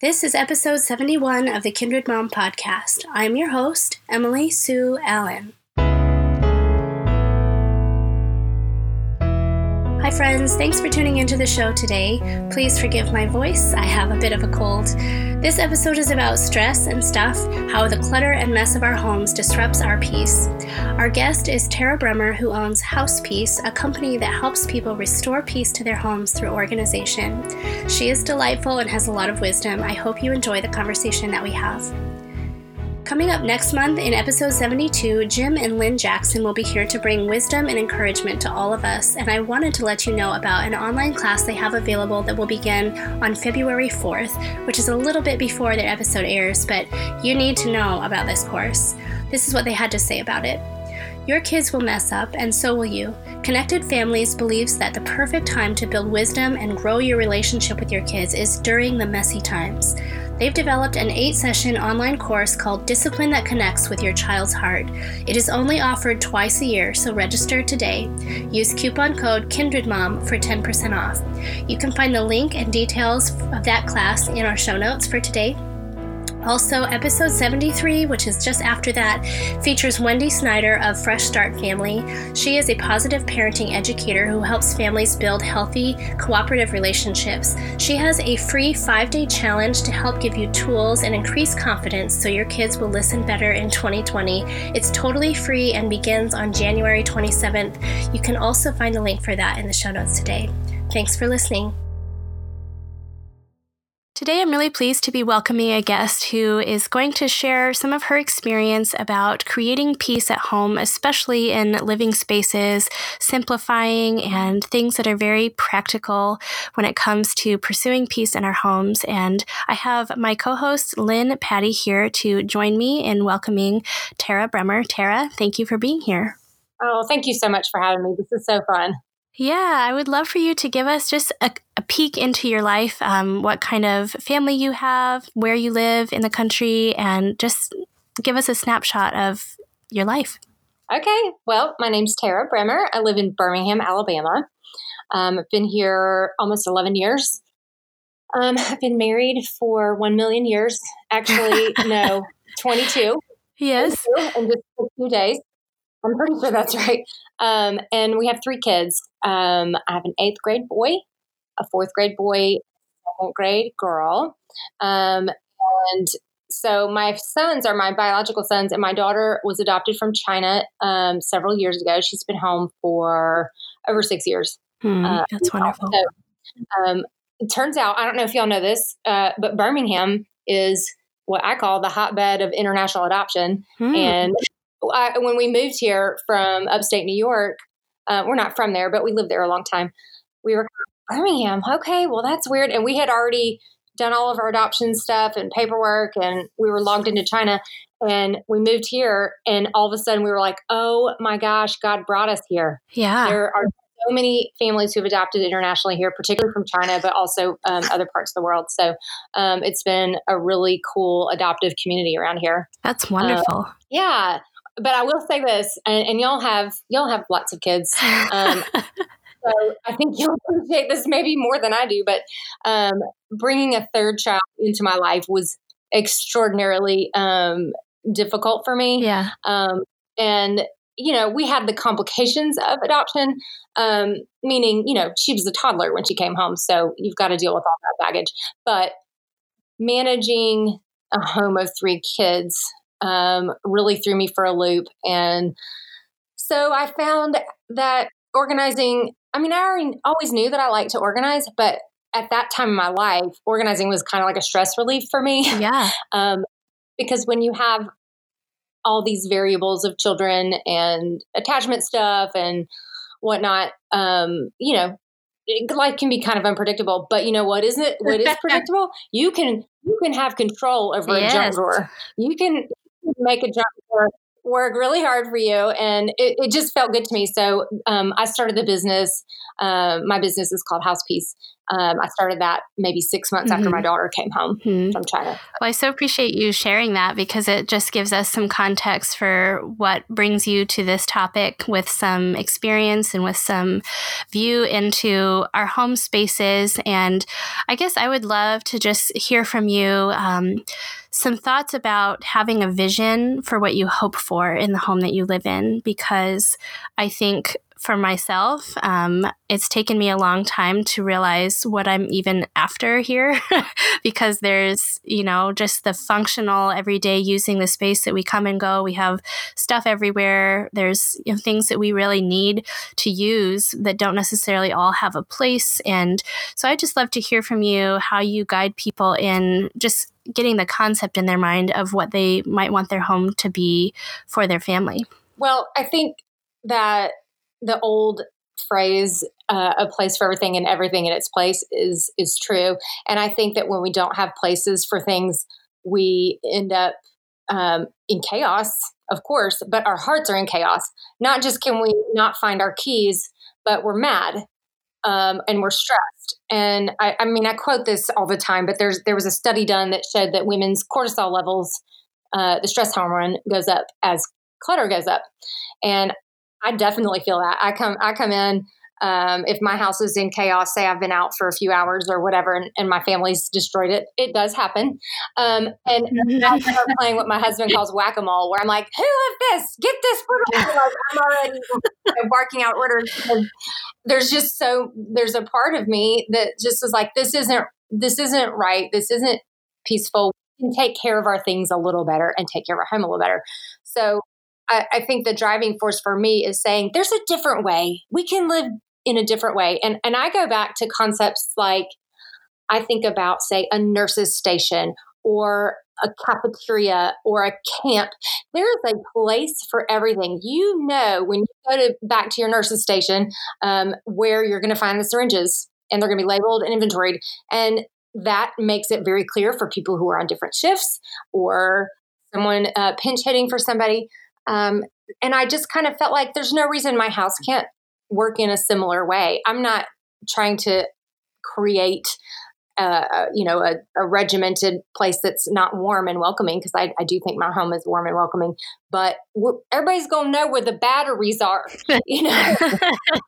This is episode 71 of the Kindred Mom podcast. I'm your host, Emily Sue Allen. Friends. Thanks for tuning into the show today. Please forgive my voice. I have a bit of a cold. This episode is about stress and stuff, how the clutter and mess of our homes disrupts our peace. Our guest is Tara Bremer, who owns House Peace, a company that helps people restore peace to their homes through organization. She is delightful and has a lot of wisdom. I hope you enjoy the conversation that we have. Coming up next month in episode 72, Jim and Lynne Jackson will be here to bring wisdom and encouragement to all of us. And I wanted to let you know about an online class they have available that will begin on February 4th, which is a little bit before their episode airs, but you need to know about this course. This is what they had to say about it. Your kids will mess up, and so will you. Connected Families believes that the perfect time to build wisdom and grow your relationship with your kids is during the messy times. They've developed an eight session online course called Discipline That Connects with Your Child's Heart. It is only offered twice a year, so register today. Use coupon code KindredMom for 10% off. You can find the link and details of that class in our show notes for today. Also, episode 73, which is just after that, features Wendy Snyder of Fresh Start Family. She is a positive parenting educator who helps families build healthy, cooperative relationships. She has a free five day challenge to help give you tools and increase confidence so your kids will listen better in 2020. It's totally free and begins on January 27th. You can also find a link for that in the show notes today. Thanks for listening. Today, I'm really pleased to be welcoming a guest who is going to share some of her experience about creating peace at home, especially in living spaces, simplifying, and things that are very practical when it comes to pursuing peace in our homes. And I have my co host, Lynne Patti, here to join me in welcoming Tara Bremer. Tara, thank you for being here. Oh, thank you so much for having me. This is so fun. Yeah, I would love for you to give us just a, a peek into your life, um, what kind of family you have, where you live in the country, and just give us a snapshot of your life. Okay, well, my name's Tara Bremer. I live in Birmingham, Alabama. Um, I've been here almost 11 years. Um, I've been married for 1 million years. Actually, no, 22. Yes. 22 in just a few days. I'm pretty sure that's right. Um, and we have three kids. Um, I have an eighth grade boy, a fourth grade boy, second grade girl. Um, and so my sons are my biological sons, and my daughter was adopted from China um, several years ago. She's been home for over six years. Hmm, uh, that's wonderful. So, um, it turns out, I don't know if y'all know this, uh, but Birmingham is what I call the hotbed of international adoption. Hmm. And I, when we moved here from upstate New York, uh, we're not from there, but we lived there a long time. We were Birmingham. Okay, well that's weird. And we had already done all of our adoption stuff and paperwork, and we were logged into China. And we moved here, and all of a sudden we were like, "Oh my gosh, God brought us here." Yeah, there are so many families who've adopted internationally here, particularly from China, but also um, other parts of the world. So um, it's been a really cool adoptive community around here. That's wonderful. Uh, yeah but I will say this, and, and y'all have y'all have lots of kids. Um, so I think you'll appreciate this maybe more than I do. But um, bringing a third child into my life was extraordinarily um, difficult for me. Yeah. Um, and you know, we had the complications of adoption, um, meaning you know she was a toddler when she came home, so you've got to deal with all that baggage. But managing a home of three kids um, really threw me for a loop. And so I found that organizing, I mean, I already, always knew that I liked to organize, but at that time in my life, organizing was kind of like a stress relief for me. Yeah. um, because when you have all these variables of children and attachment stuff and whatnot, um, you know, life can be kind of unpredictable. But you know what isn't it? What is predictable? You can you can have control over yes. a junk drawer. You can make a job work, work really hard for you. And it, it just felt good to me. So um, I started the business. Uh, my business is called House Peace. Um, I started that maybe six months mm-hmm. after my mm-hmm. daughter came home mm-hmm. from China. Well, I so appreciate you sharing that because it just gives us some context for what brings you to this topic with some experience and with some view into our home spaces. And I guess I would love to just hear from you. Um, some thoughts about having a vision for what you hope for in the home that you live in because I think for myself, um, it's taken me a long time to realize what I'm even after here because there's, you know, just the functional everyday using the space that we come and go. We have stuff everywhere. There's you know, things that we really need to use that don't necessarily all have a place. And so I just love to hear from you how you guide people in just getting the concept in their mind of what they might want their home to be for their family. Well, I think that the old phrase uh, a place for everything and everything in its place is is true. And i think that when we don't have places for things we end up um, in chaos of course but our hearts are in chaos. Not just can we not find our keys but we're mad um, and we're stressed. And I, I, mean i quote this all the time but there's there was a study done that showed that women's cortisol levels uh, the stress hormone goes up as clutter goes up. And I definitely feel that. I come I come in um, if my house is in chaos, say I've been out for a few hours or whatever, and, and my family's destroyed it, it does happen. Um, and I start playing what my husband calls whack a mole, where I'm like, "Who left this? Get this!" I'm already barking out orders. There's just so there's a part of me that just is like, "This isn't this isn't right. This isn't peaceful. We can take care of our things a little better and take care of our home a little better." So I, I think the driving force for me is saying there's a different way. We can live in a different way. And and I go back to concepts like I think about, say, a nurse's station or a cafeteria or a camp. There is a place for everything. You know, when you go to back to your nurse's station, um, where you're going to find the syringes and they're going to be labeled and inventoried. And that makes it very clear for people who are on different shifts or someone uh, pinch hitting for somebody. Um, and I just kind of felt like there's no reason my house can't work in a similar way. I'm not trying to create uh, you know, a, a, regimented place that's not warm and welcoming because I, I, do think my home is warm and welcoming. But everybody's going to know where the batteries are. You know, yeah.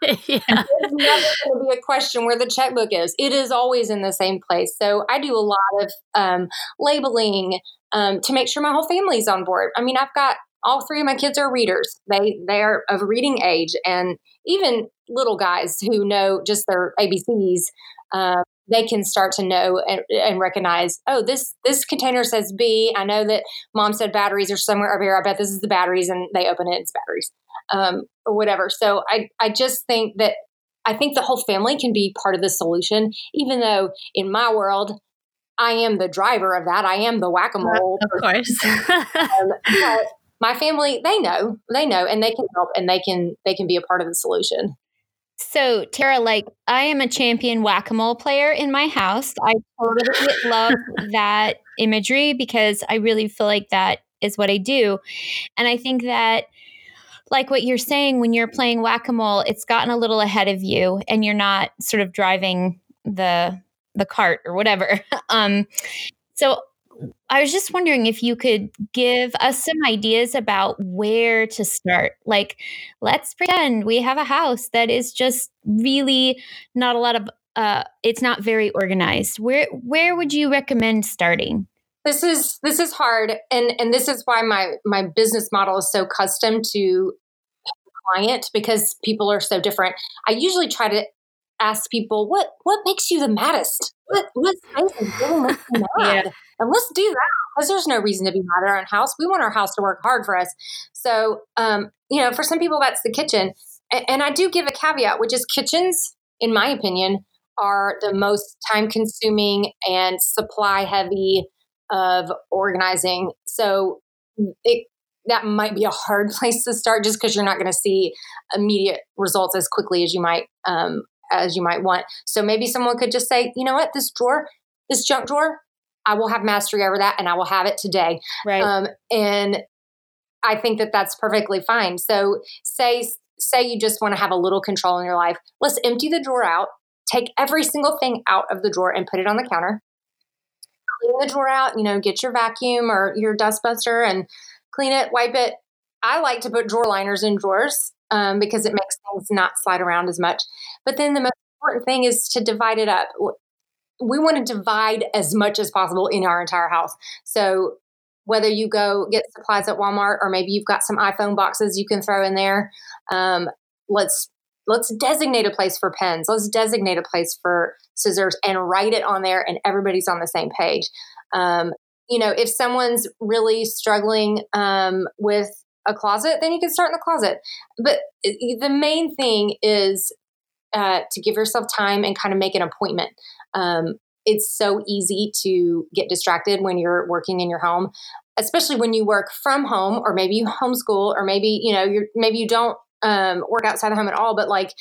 it's never going to be a question where the checkbook is. It is always in the same place. So I do a lot of um, labeling um, to make sure my whole family's on board. I mean, I've got all three of my kids are readers. They they are of reading age, and even little guys who know just their ABCs, uh, they can start to know and, and, recognize. Oh, this this container says B. I know that mom said batteries are somewhere over here. I bet this is the batteries, and they open it. It's batteries, um, or whatever. So I I just think that I think the whole family can be part of the solution, even though in my world I am the driver of that. I am the whack a mole. Of course. um, my family they know they know and they can help and they can they can be a part of the solution. So tara like i am a champion whack-a-mole player in my house. I totally love that imagery because i really feel like that is what i do. And i think that like what you're saying when you're playing whack-a-mole it's gotten a little ahead of you and you're not sort of driving the the cart or whatever. Um so I was just wondering if you could give us some ideas about where to start. Like, let's pretend we have a house that is just really not a lot of uh it's not very organized. Where where would you recommend starting? This is this is hard and and this is why my my business model is so custom to client because people are so different. I usually try to ask people what what makes you the maddest? What what makes you mad? Yeah. and let's do that because there's no reason to be mad at our own house. We want our house to work hard for us. So um, you know for some people that's the kitchen. And, and i do give a caveat which is kitchens in my opinion are the most time consuming and supply heavy of organizing. So it that might be a hard place to start just because you're not going to see immediate results as quickly as you might um, as you might want. So maybe someone could just say, you know what, this drawer, this junk drawer, I will have mastery over that and I will have it today. Right. Um, and I think that that's perfectly fine. So say say you just want to have a little control in your life. Let's empty the drawer out. take every single thing out of the drawer and put it on the counter. Clean the drawer out, you know, get your vacuum or your dustbuster and clean it, wipe it. I like to put drawer liners in drawers um, because it makes things not slide around as much. But then the most important thing is to divide it up. We want to divide as much as possible in our entire house. So whether you go get supplies at Walmart or maybe you've got some iPhone boxes you can throw in there, um, let's let's designate a place for pens. Let's designate a place for scissors and write it on there, and everybody's on the same page. Um, you know, if someone's really struggling um, with a closet, then you can start in the closet. But the main thing is uh, to give yourself time and kind of make an appointment. Um, it's so easy to get distracted when you're working in your home, especially when you work from home, or maybe you homeschool, or maybe you know you're maybe you don't um, work outside the home at all. But like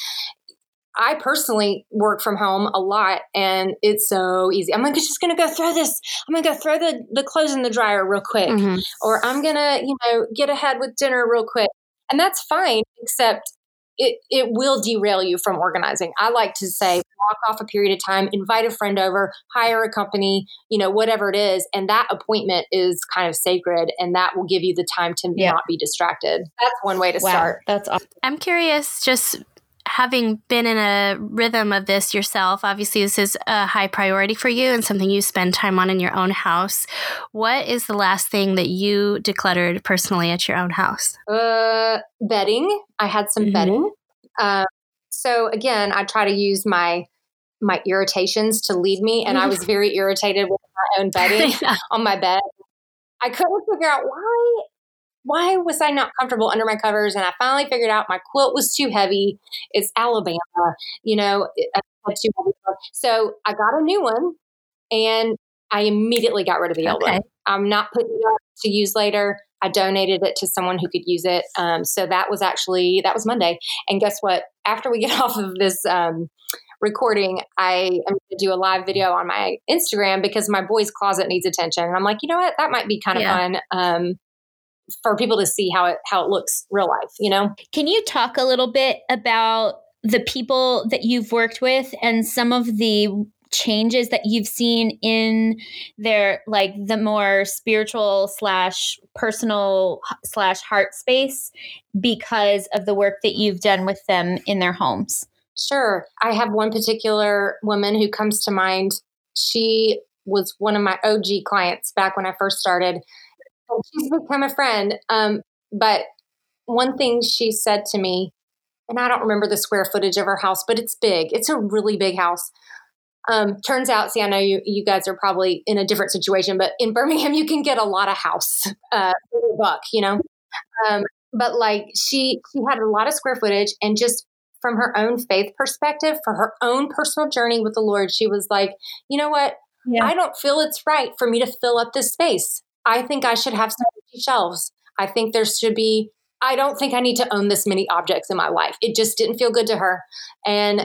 I personally work from home a lot and it's so easy. I'm like, just going to go throw this. I'm going to go throw the, the clothes in the dryer real quick. Mm-hmm. Or I'm going to, you know, get ahead with dinner real quick. And that's fine, except it, it will derail you from organizing. I like to say, walk off a period of time, invite a friend over, hire a company, you know, whatever it is. And that appointment is kind of sacred and that will give you the time to yeah. not be distracted. That's one way to wow, start. That's awesome. I'm curious, just having been in a rhythm of this yourself, obviously this is a high priority for you and something you spend time on in your own house. What is the last thing that you decluttered personally at your own house? Uh, bedding. I had some mm-hmm. bedding. Uh, so again, I try to use my my irritations to lead me, and I was very irritated with my own bedding yeah. on my bed. I couldn't figure out why why was I not comfortable under my covers? And I finally figured out my quilt was too heavy. It's Alabama, you know, So I got a new one and I immediately got rid of the old okay. one. I'm not putting it up to use later. I donated it to someone who could use it. Um, so that was actually, that was Monday. And guess what? After we get off of this, um, recording, I am going to do a live video on my Instagram because my boy's closet needs attention. And I'm like, you know what? That might be kind of yeah. fun. Um, for people to see how it how it looks real life you know? Can you talk a little bit about the people that you've worked with and some of the changes that you've seen in their like the more spiritual slash personal slash heart space because of the work that you've done with them in their homes? Sure. I have one particular woman who comes to mind. She was one of my og clients back when i first started she's become a friend. Um, but one thing she said to me, and I don't remember the square footage of her house, but it's big. It's a really big house. Um, turns out, see, I know you you guys are probably in a different situation, but in Birmingham, you can get a lot of house uh, for a buck, you know. Um, but like she she had a lot of square footage, and just from her own faith perspective, for her own personal journey with the Lord, she was like, you know what? Yeah. I don't feel it's right for me to fill up this space. I think I should have some shelves. I think there should be, I don't think I need to own this many objects in my life. It just didn't feel good to her. And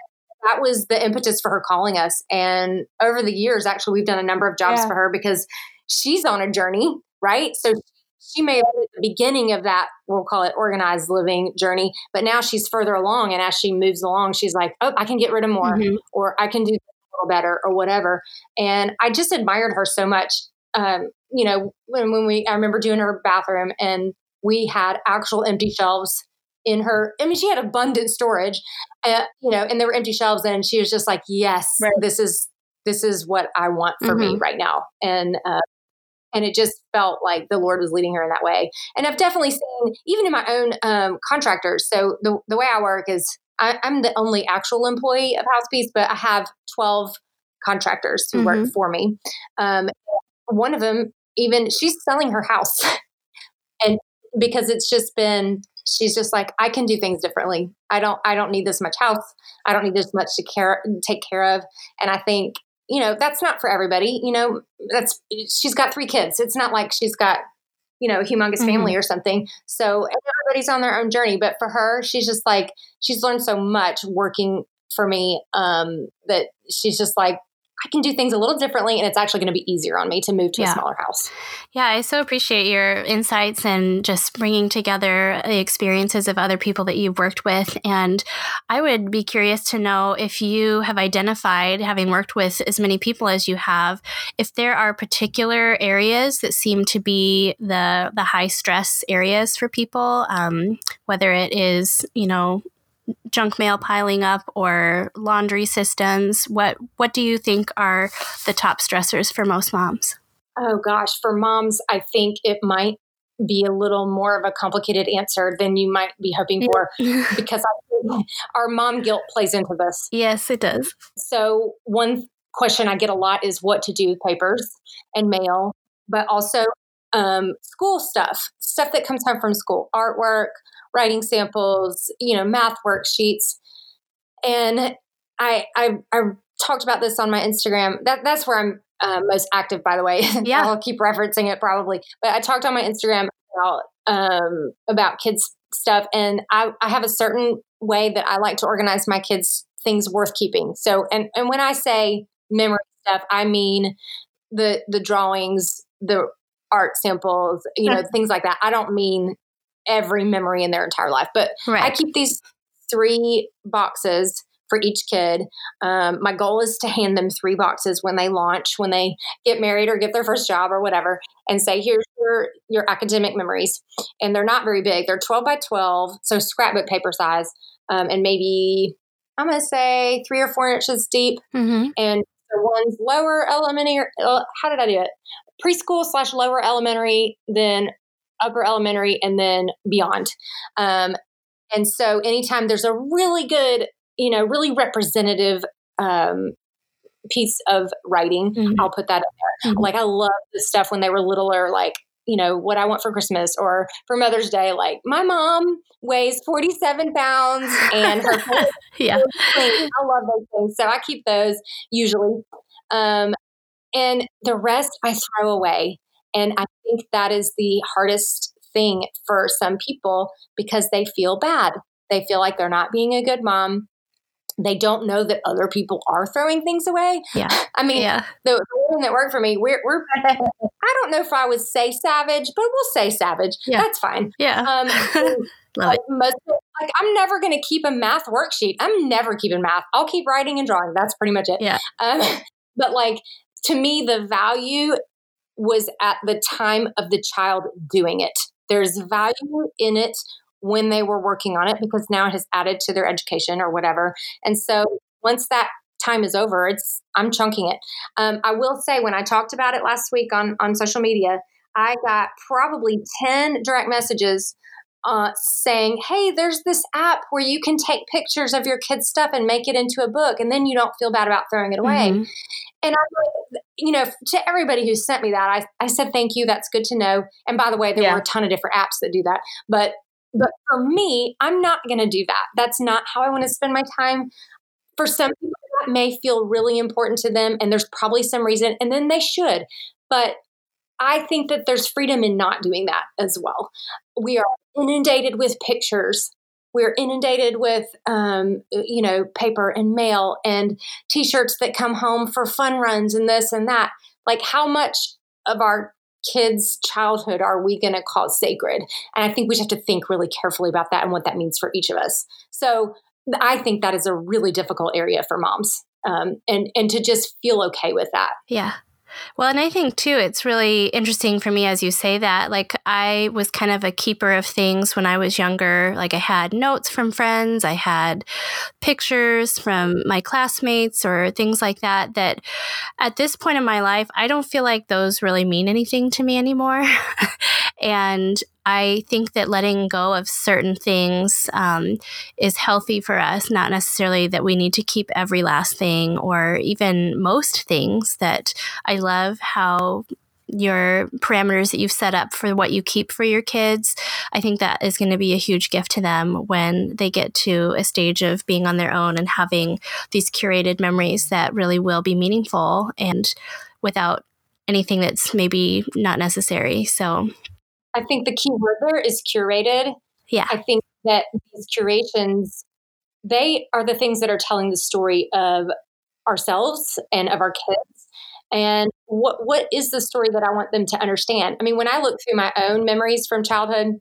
that was the impetus for her calling us. And over the years, actually, we've done a number of jobs yeah. for her because she's on a journey, right? So she may have been at the beginning of that, we'll call it organized living journey, but now she's further along. And as she moves along, she's like, oh, I can get rid of more, mm-hmm. or I can do a little better, or whatever. And I just admired her so much um, you know, when, when we, I remember doing her bathroom and we had actual empty shelves in her. I mean, she had abundant storage, uh, you know, and there were empty shelves, and she was just like, "Yes, right. this is this is what I want for mm-hmm. me right now," and uh, and it just felt like the Lord was leading her in that way. And I've definitely seen, even in my own um, contractors. So the the way I work is I, am the only actual employee of House Peace, but I have twelve contractors who mm-hmm. work for me. Um, one of them even she's selling her house. And because it's just been she's just like i can do things differently. I don't i don't need this much house. I don't need this much to care take care of. And i think you know that's not for everybody you know that's she's got three kids. It's not like she's got you know humongous mm-hmm. family or something. So everybody's on their own journey. But for her she's just like she's learned so much working for me um that she's just like I can do things a little differently and it's actually going to be easier on me to move to yeah. a smaller house. Yeah, I so appreciate your insights and just bringing together the experiences of other people that you've worked with. And I would be curious to know if you have identified, having worked with as many people as you have, if there are particular areas that seem to be the the high stress areas for people, um, whether it is you know junk mail piling up or laundry systems what what do you think are the top stressors for most moms? Oh gosh. For moms i think it might be a little more of a complicated answer than you might be hoping for because I, our mom guilt plays into this. Yes it does. So one question i get a lot is what to do with papers and mail but also um, school stuff stuff that comes home from school artwork writing samples, you know, math worksheets. And I, I, I talked about this on my Instagram. That that's where I'm uh, most active, by the way. Yeah, I'll keep referencing it probably. But I talked on my Instagram about um, about kids stuff, and I, I have a certain way that I like to organize my kids things worth keeping. So, and and when I say memory stuff, I mean the the drawings, the art samples, you know, things like that. I don't mean every memory in their entire life. But right. I keep these three boxes for each kid. Um, my goal is to hand them three boxes when they launch, when they get married or get their first job or whatever, and say, "Here's your your academic memories." And they're not very big; they're twelve by twelve, so scrapbook paper size, um, and maybe I'm going to say three or four inches deep. Mm-hmm. And the ones lower elementary, how did I do it? Preschool slash lower elementary, then upper elementary, and then beyond. Um, and so anytime there's a really good, you know, really representative um, piece of writing, mm-hmm. I'll put that up there. Mm-hmm. Like I love the stuff when they were littler, like, you know, what I want for Christmas or for Mother's Day. Like my mom weighs 47 pounds and her yeah. I love those things. So I keep those usually. Um, and the rest I throw away. And I think that is the hardest thing for some people because they feel bad. They feel like they're not being a good mom. They don't know that other people are throwing things away. Yeah. I mean, yeah. the, the women that work for me, we're, we're I don't know if I would say savage, but we'll say savage. Yeah. That's fine. Yeah. Um, like most, like I'm never going to keep a math worksheet. I'm never keeping math. I'll keep writing and drawing. That's pretty much it. Yeah. Um, but like to me, the value was at the time of the child doing it. There's value in it when they were working on it because now it has added to their education or whatever. And so once that time is over, it's I'm chunking it. Um, I will say when I talked about it last week on on social media, I got probably ten direct messages uh, saying, "Hey, there's this app where you can take pictures of your kids' stuff and make it into a book, and then you don't feel bad about throwing it away." Mm-hmm. And I'm like, you know, to everybody who sent me that, I, I said, thank you. That's good to know. And by the way, there yeah. were a ton of different apps that do that. But but for me, I'm not going to do that. That's not how I want to spend my time. For some people, that may feel really important to them, and there's probably some reason, and then they should. But I think that there's freedom in not doing that as well. We are inundated with pictures. We're inundated with um, you know paper and mail and t-shirts that come home for fun runs and this and that. Like how much of our kids childhood are we going to call sacred? And i think we just have to think really carefully about that and what that means for each of us. So i think that is a really difficult area for moms um, and and to just feel okay with that. Yeah well, and I think too, it's really interesting for me as you say that. Like, I was kind of a keeper of things when I was younger. Like, I had notes from friends, I had pictures from my classmates, or things like that. That at this point in my life, I don't feel like those really mean anything to me anymore. and I think that letting go of certain things um, is healthy for us, not necessarily that we need to keep every last thing or even most things that I love how your parameters that you've set up for what you keep for your kids. I think that is going to be a huge gift to them when they get to a stage of being on their own and having these curated memories that really will be meaningful and without anything that's maybe not necessary. So I think the key word there is curated. Yeah. I think that these curations, they are the things that are telling the story of ourselves and of our kids and what what is the story that I want them to understand? I mean, when I look through my own memories from childhood,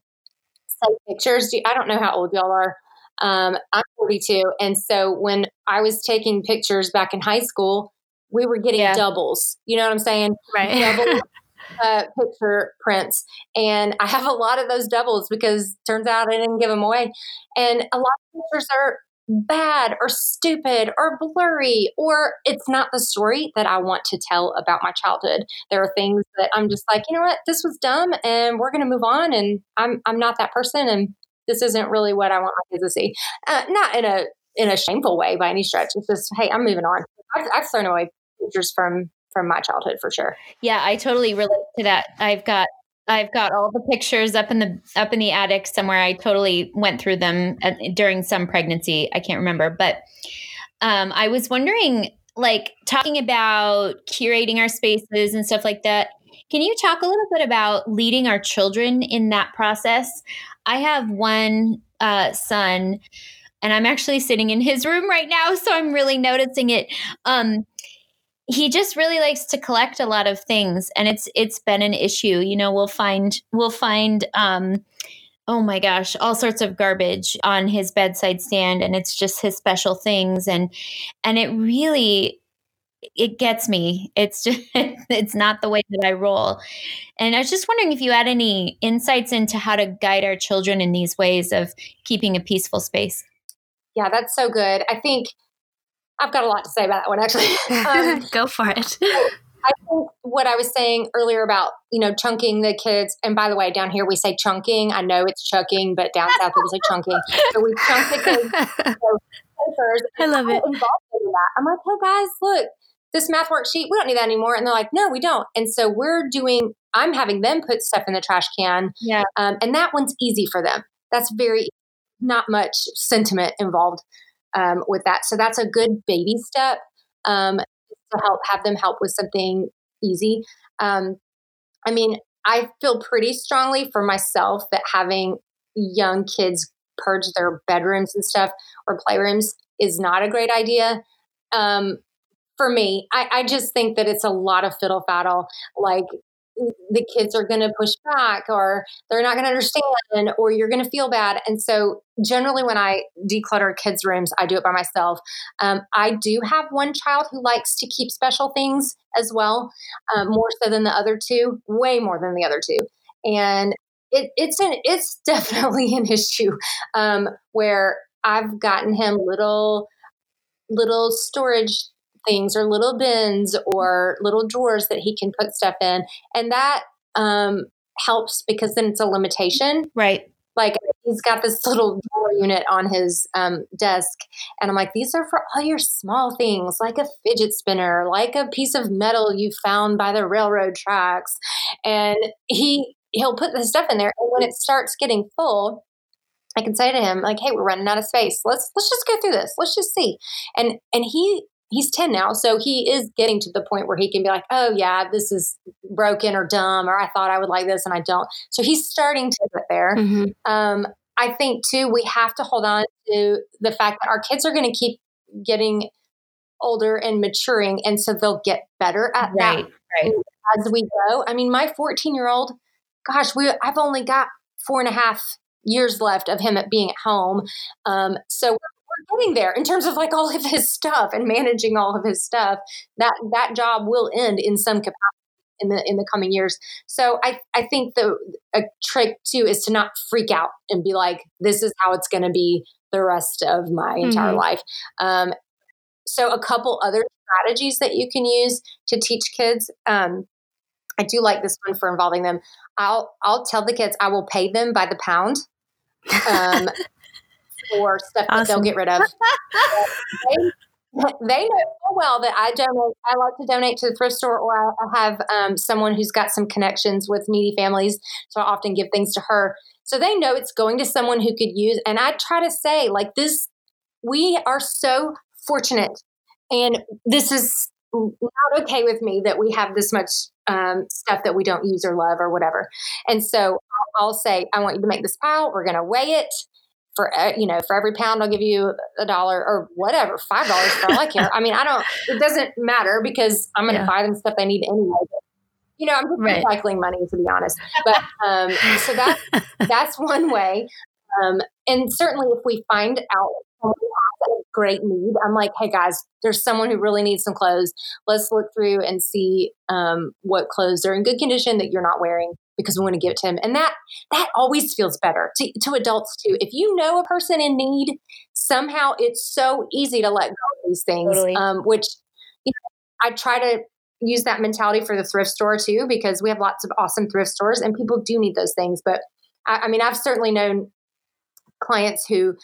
say pictures. I don't know how old y'all are. Um, I'm 42, and so when I was taking pictures back in high school, we were getting yeah. doubles. You know what I'm saying? Right. uh, picture prints, and I have a lot of those doubles because turns out I didn't give them away, and a lot of pictures are bad or stupid or blurry or it's not the story that I want to tell about my childhood. There are things that I'm just like, you know what, this was dumb and we're going to move on and I'm I'm not that person and this isn't really what I want my kids to see. Uh, not in a in a shameful way by any stretch. It's just, hey, I'm moving on. I've, I've thrown away pictures from from my childhood for sure. Yeah, I totally relate to that. I've got I've got all the pictures up in the up in the attic somewhere. I totally went through them at, during some pregnancy. I can't remember, but um, I was wondering, like talking about curating our spaces and stuff like that. Can you talk a little bit about leading our children in that process? I have one uh, son, and I'm actually sitting in his room right now, so I'm really noticing it. Um, he just really likes to collect a lot of things and it's it's been an issue you know we'll find we'll find um oh my gosh all sorts of garbage on his bedside stand and it's just his special things and and it really it gets me. It's just it's not the way that i roll. And i was just wondering if you had any insights into how to guide our children in these ways of keeping a peaceful space. Yeah that's so good. I think I've got a lot to say about that one, actually. Um, Go for it. I think what I was saying earlier about, you know, chunking the kids, and by the way, down here we say chunking. I know it's chucking, but down south people say chunking. So we chunk the kids. I love it. I'm like, hey guys, look, this math worksheet, we don't need that anymore. And they're like, no, we don't. And so we're doing, I'm having them put stuff in the trash can. Yeah. Um, and that one's easy for them. That's very, not much sentiment involved um, with that. So that's a good baby step um, to help have them help with something easy. Um, I mean, I feel pretty strongly for myself that having young kids purge their bedrooms and stuff or playrooms is not a great idea. Um, for me, I, I, just think that it's a lot of fiddle faddle. Like the kids are going to push back or they're not going to understand or you're going to feel bad. And so, generally, when I declutter kids' rooms, I do it by myself. Um, I do have one child who likes to keep special things as well, um, more so than the other two, way more than the other two. And it, it's an it's definitely an issue um, where I've gotten him little little storage things or little bins or little drawers that he can put stuff in. And that um, helps because then it's a limitation. Right. Like he's got this little drawer unit on his um, desk. And I'm like, these are for all your small things, like a fidget spinner, like a piece of metal you found by the railroad tracks. And he, he'll put the stuff in there. And when it starts getting full, I can say to him like, "Hey, we're running out of space. Let's let's just go through this. Let's just see." And and he he's 10 now so he is getting to the point where he can be like oh yeah this is broken or dumb or i thought i would like this and i don't so he's starting to get there mm-hmm. um, i think too we have to hold on to the fact that our kids are going to keep getting older and maturing and so they'll get better at right, that right. as we go i mean my 14 year old gosh we i've only got four and a half years left of him at being at home um, so we're getting there in terms of like all of his stuff and managing all of his stuff. That that job will end in some capacity in the in the coming years. So I I think the a trick too is to not freak out and be like, this is how it's going to be the rest of my entire mm-hmm. life. Um, so a couple other strategies that you can use to teach kids. Um, I do like this one for involving them. I'll I'll tell the kids I will pay them by the pound. Um, for stuff awesome. that they'll get rid of. they, they know so well that I donate. I like to donate to the thrift store, or I have um, someone who's got some connections with needy families, so I often give things to her. So they know it's going to someone who could use. And I try to say, like this, we are so fortunate, and this is not okay with me that we have this much um, stuff that we don't use or love or whatever. And so I'll say, I want you to make this pile. We're going to weigh it for you know for every pound I'll give you a dollar or whatever five dollars for all I care. I mean I don't it doesn't matter because I'm going to yeah. buy them stuff they need anyway. But, you know I'm just right. recycling money to be honest. But um, so that's that's one way. Um, and certainly if we find out a great need, I'm like, hey guys, there's someone who really needs some clothes. Let's look through and see um, what clothes are in good condition that you're not wearing because we want to give it to him. And that that always feels better to, to adults too. If you know a person in need, somehow it's so easy to let go of these things. Totally. Um, which you know, I try to use that mentality for the thrift store too, because we have lots of awesome thrift stores and people do need those things. But I, I mean, I've certainly known clients who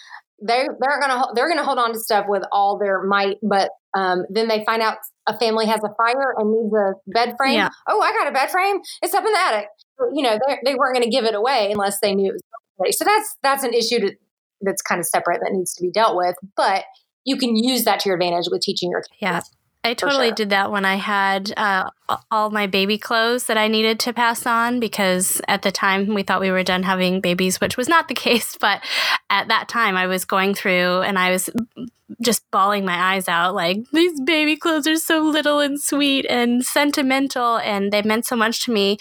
they they're gonna they're gonna hold on to stuff with all their might, but um, then they find out a family has a fire and needs a bed frame. Yeah. Oh, I got a bed frame. It's up in the attic. You know, they weren't going to give it away unless they knew it was ready. So that's that's an issue to, that's kind of separate that needs to be dealt with. But you can use that to your advantage with teaching your kids. Yeah. I totally sure. did that when I had uh, all my baby clothes that I needed to pass on because at the time we thought we were done having babies, which was not the case. But at that time, I was going through and I was just bawling my eyes out like, these baby clothes are so little and sweet and sentimental and they meant so much to me.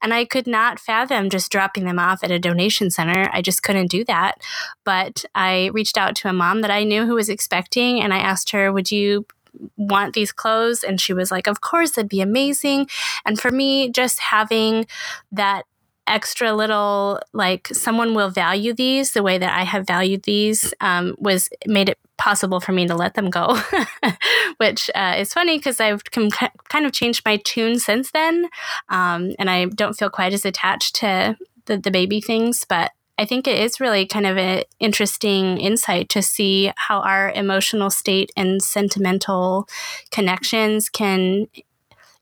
And I could not fathom just dropping them off at a donation center. I just couldn't do that. But I reached out to a mom that I knew who was expecting and I asked her, would you want these clothes? And she was like, Of course, it'd be amazing. And for me, just having that extra little like someone will value these the way that I have valued these um, was made it possible for me to let them go, which uh, is funny because I've com- kind of changed my tune since then, um, and I don't feel quite as attached to the, the baby things, but I think it is really kind of an interesting insight to see how our emotional state and sentimental connections can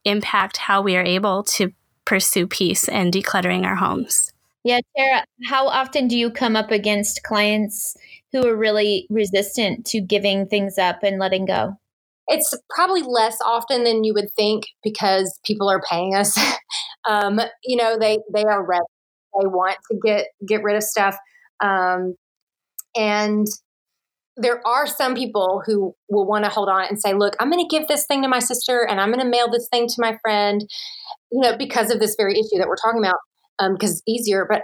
impact how we are able to pursue peace and decluttering our homes. Yeah, Tara, how often do you come up against clients who are really resistant to giving things up and letting go? It's probably less often than you would think because people are paying us. um, you know, they they are ready they want to get get rid of stuff. Um, and there are some people who will want to hold on and say look i'm going to give this thing to my sister and i'm going to mail this thing to my friend you know because of this very issue that we're talking about because um, it's easier. But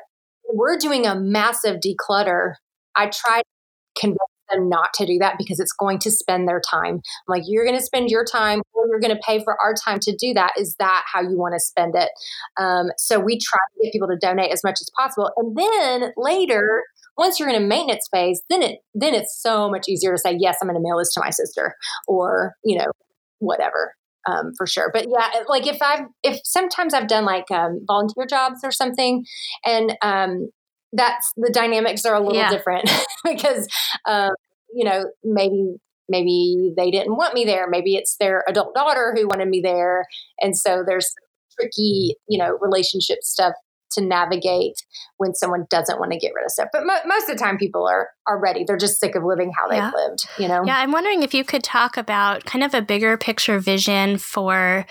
we're doing a massive declutter. I try to convince them not to do that because it's going to spend their time. I'm like, you're going to spend your time or you're going to pay for our time to do that. Is that how you want to spend it? Um, so we try to get people to donate as much as possible. And then later, once you're in a maintenance phase, then it then it's so much easier to say, yes, I'm going to mail this to my sister or, you know, whatever. Um, for sure. But yeah, like if I've, if sometimes I've done like um, volunteer jobs or something and um, that's the dynamics are a little yeah. different because um, you know maybe maybe they didn't want me there maybe it's their adult daughter who wanted me there and so there's tricky you know relationship stuff to navigate when someone doesn't want to get rid of stuff. But mo- most of the time, people are are ready. They're just sick of living how they've lived. You know. Yeah, I'm wondering if you could talk about kind of a bigger picture vision for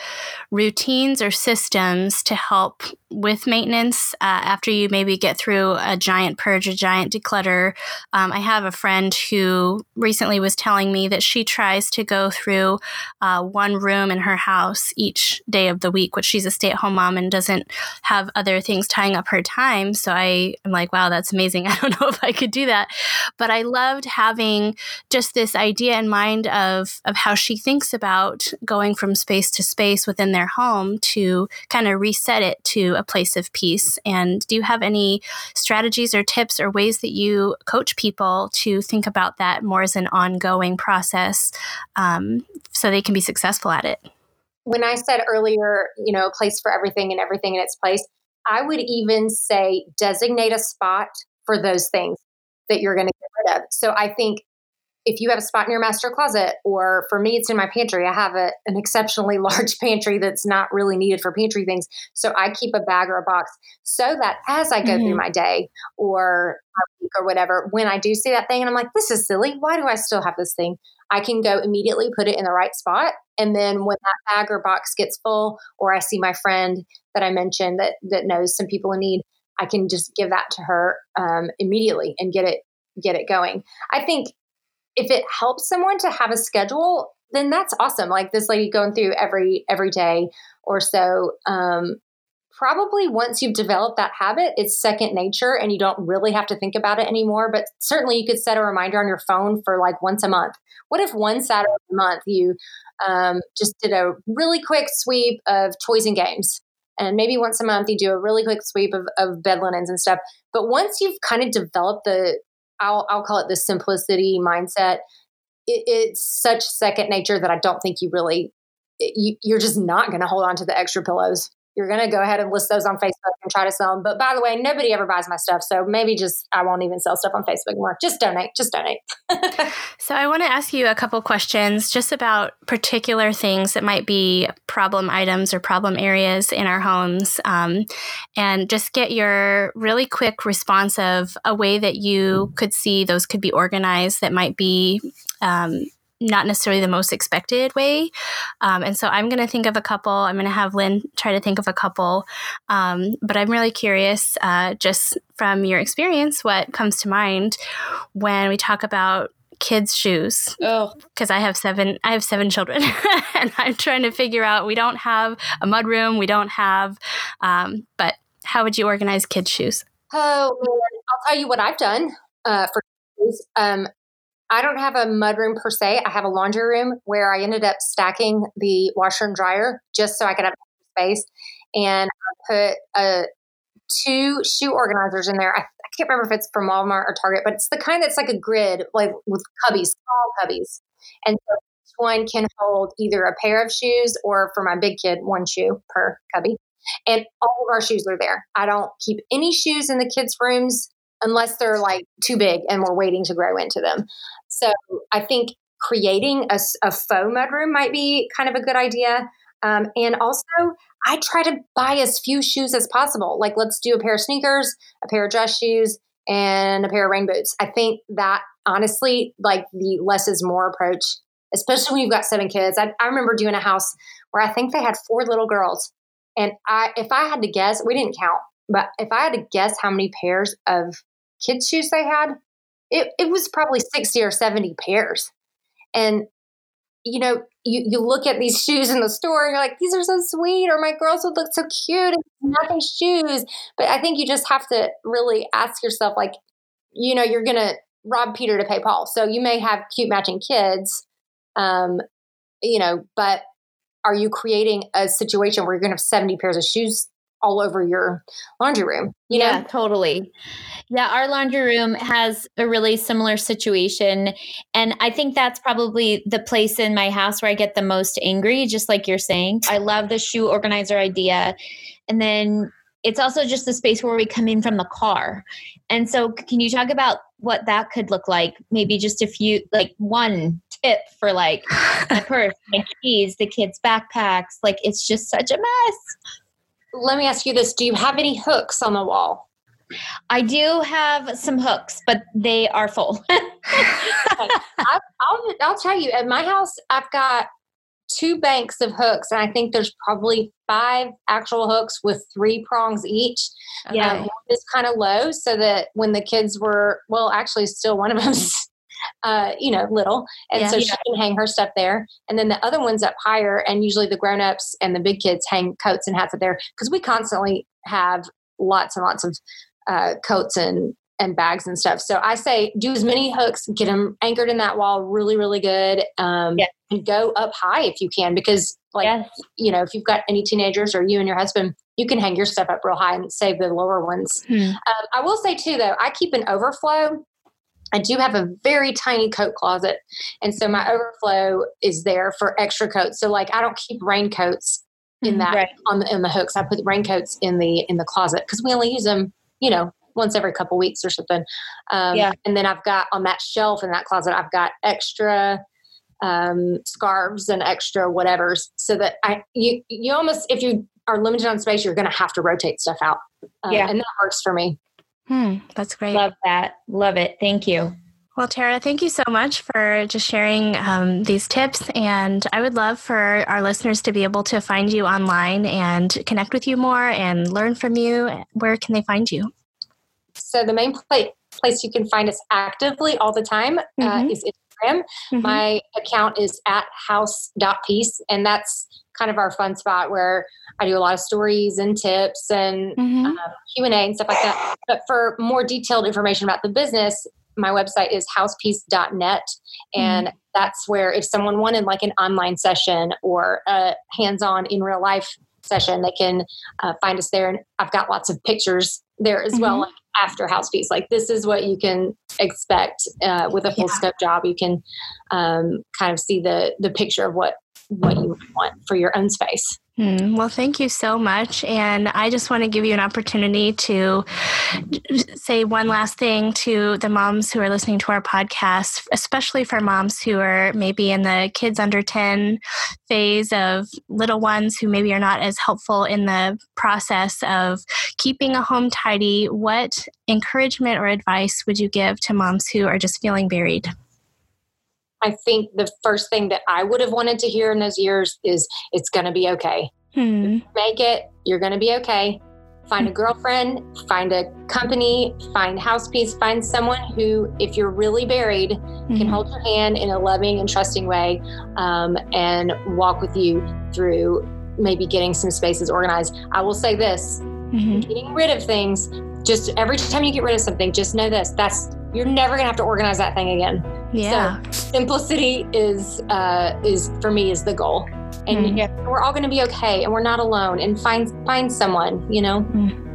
routines or systems to help with maintenance uh, after you maybe get through a giant purge, a giant declutter. Um, I have a friend who recently was telling me that she tries to go through uh, one room in her house each day of the week, which she's a stay at home mom and doesn't have other things tying up her time. So I am like, wow, that's amazing. I don't know if I could do that. But I loved having just this idea in mind of, of how she thinks about going from space to space within their home to kind of reset it to a place of peace. And do you have any strategies or tips or ways that you coach people to think about that more as an ongoing process um, so they can be successful at it? When I said earlier, you know, a place for everything and everything in its place, I would even say designate a spot for those things that you're going to get rid of. So I think if you have a spot in your master closet, or for me, it's in my pantry, I have a, an exceptionally large pantry that's not really needed for pantry things. So I keep a bag or a box so that as I go mm-hmm. through my day or week or whatever, when I do see that thing and I'm like, this is silly. Why do I still have this thing? I can go immediately put it in the right spot. And then when that bag or box gets full, or I see my friend that I mentioned that that knows some people in need, I can just give that to her um, immediately and get it get it going. I think if it helps someone to have a schedule, then that's awesome. Like this lady going through every every day or so. Um, probably once you've developed that habit, it's second nature and you don't really have to think about it anymore. But certainly you could set a reminder on your phone for like once a month. What if one Saturday a month you um, just did a really quick sweep of toys and games? And maybe once a month you do a really quick sweep of, of bed linens and stuff. But once you've kind of developed the, I'll, I'll call it the simplicity mindset, it, it's such second nature that I don't think you really, you, you're just not going to hold on to the extra pillows you're going to go ahead and list those on Facebook and try to sell them. But by the way, nobody ever buys my stuff. So maybe just, I won't even sell stuff on Facebook anymore. Just donate. Just donate. so I want to ask you a couple questions just about particular things that might be problem items or problem areas in our homes. Um, and just get your really quick response of a way that you could see those could be organized that might be um, not necessarily the most expected way. Um, and so I'm going to think of a couple. I'm going to have Lynne try to think of a couple. Um, but I'm really curious, uh, just from your experience, what comes to mind when we talk about kids shoes oh because i have seven i have seven children and i'm trying to figure out we don't have a mud room we don't have um, but how would you organize kids shoes oh i'll tell you what i've done uh, for um, I don't have a mudroom per se. I have a laundry room where I ended up stacking the washer and dryer just so I could have space. And I put uh, two shoe organizers in there. I, I, can't remember if it's from Walmart or Target, but it's the kind that's like a grid, like with cubbies, small cubbies. And so each one can hold either a pair of shoes or for my big kid, one shoe per cubby. And all of our shoes are there. I don't keep any shoes in the kids' rooms unless they're like too big and we're waiting to grow into them. So I think creating a, a faux mudroom might be kind of a good idea. Um, and also, I try to buy as few shoes as possible. Like, let's do a pair of sneakers, a pair of dress shoes, and a pair of rain boots. I think that honestly, like the less is more approach, especially when you've got seven kids. I, I remember doing a house where I think they had four little girls. And I, if I had to guess, we didn't count, but if I had to guess how many pairs of kids' shoes they had, it, it was probably 60 or 70 pairs. And, you know, you, you look at these shoes in the store and you're like, these are so sweet, or my girls would look so cute. And nothing shoes. But I think you just have to really ask yourself, like, you know, you're going to rob Peter to pay Paul. So you may have cute matching kids, um, you know, but are you creating a situation where you're going to have 70 pairs of shoes all over your laundry room. You yeah, know? totally. Yeah, our laundry room has a really similar situation. And I think that's probably the place in my house where I get the most angry, just like you're saying. I love the shoe organizer idea. And then it's also just the space where we come in from the car. And so, can you talk about what that could look like? Maybe just a few, like one tip for like my purse, my keys, the kids' backpacks. Like, it's just such a mess let me ask you this do you have any hooks on the wall I do have some hooks, but they are full. I, will I'll tell you, at my house, I've got two banks of hooks, and I think there's probably five actual hooks with three prongs each. Yeah, um, it's kind of low, so that when the kids were, well, actually, still one of them's uh, you know, little. And yeah, so she can hang her stuff there. And then the other one's up higher. And usually the grown ups and the big kids hang coats and hats up there because we constantly have lots and lots of uh, coats and and bags and stuff. So I say do as many hooks, get them anchored in that wall really, really good. Um, yeah. And go up high if you can, because like, yes. you know, if you've got any teenagers or you and your husband, you can hang your stuff up real high and save the lower ones. Hmm. Um, I will say too, though, I keep an overflow I do have a very tiny coat closet. And so my overflow is there for extra coats. So like I don't keep raincoats in mm-hmm. that right. on the in the hooks. I put raincoats in the in the closet because we only use them, you know, once every couple weeks or something. Um, yeah. And then I've got on that shelf in that closet, I've got extra um, scarves and extra whatevers, so that I you you almost if you are limited on space, you're going to have to rotate stuff out. Uh, yeah, and that works for me. Hmm, that's great. Love that. Love it. Thank you. Well, Tara, thank you so much for just sharing um, these tips. And I would love for our listeners to be able to find you online and connect with you more and learn from you. Where can they find you? So, the main place place you can find us actively all the time uh, mm-hmm. uh, is Instagram. Mm-hmm. My account is at house.peace, and that's kind of our fun spot where I do a lot of stories and tips and mm-hmm. uh, Q and A and stuff like that. But for more detailed information about the business, my website is housepeace.net and mm-hmm. that's where if someone wanted like an online session or a hands-on in real life session they can uh, find us there and i've got lots of pictures there as mm-hmm. well like after house peace like this is what you can expect uh, with a full yeah. scope job you can um, kind of see the the picture of what what you want for your own space Hmm. Well, thank you so much. And I just want to give you an opportunity to say one last thing to the moms who are listening to our podcast, especially for moms who are maybe in the kids under 10 phase of little ones who maybe are not as helpful in the process of keeping a home tidy. What encouragement or advice would you give to moms who are just feeling buried? I think the first thing that I would have wanted to hear in those years is it's going to be okay. Hmm. Make it, you're going to be okay. Find a hmm. girlfriend, find a company, find house peace, find someone who, if you're really buried, mm-hmm. can hold your hand in a loving and trusting way um, and walk with you through maybe getting some spaces organized. I will say this mm-hmm. getting rid of things, just every time you get rid of something, just know this that's you're never gonna have to organize that thing again. Yeah. So simplicity is uh, is for me is the goal, and mm. yeah, we're all gonna be okay, and we're not alone. And find find someone, you know. Mm.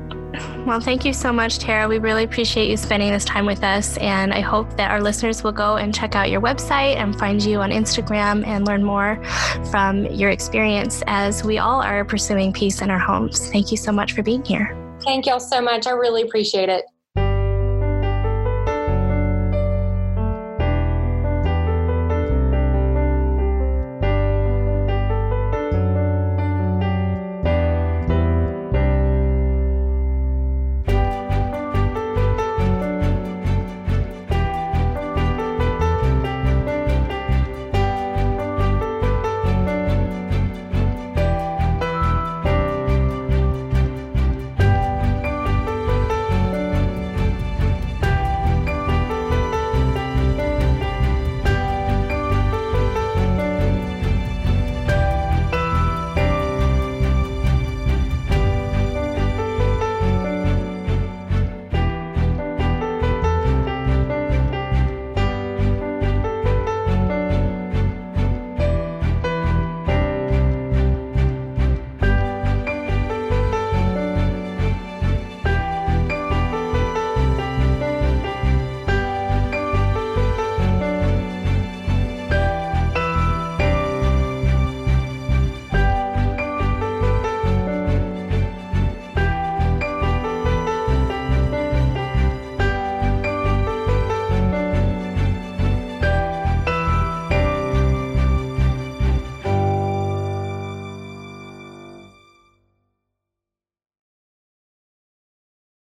Well, thank you so much, Tara. We really appreciate you spending this time with us. And I hope that our listeners will go and check out your website and find you on Instagram and learn more from your experience as we all are pursuing peace in our homes. Thank you so much for being here. Thank y'all so much. I really appreciate it.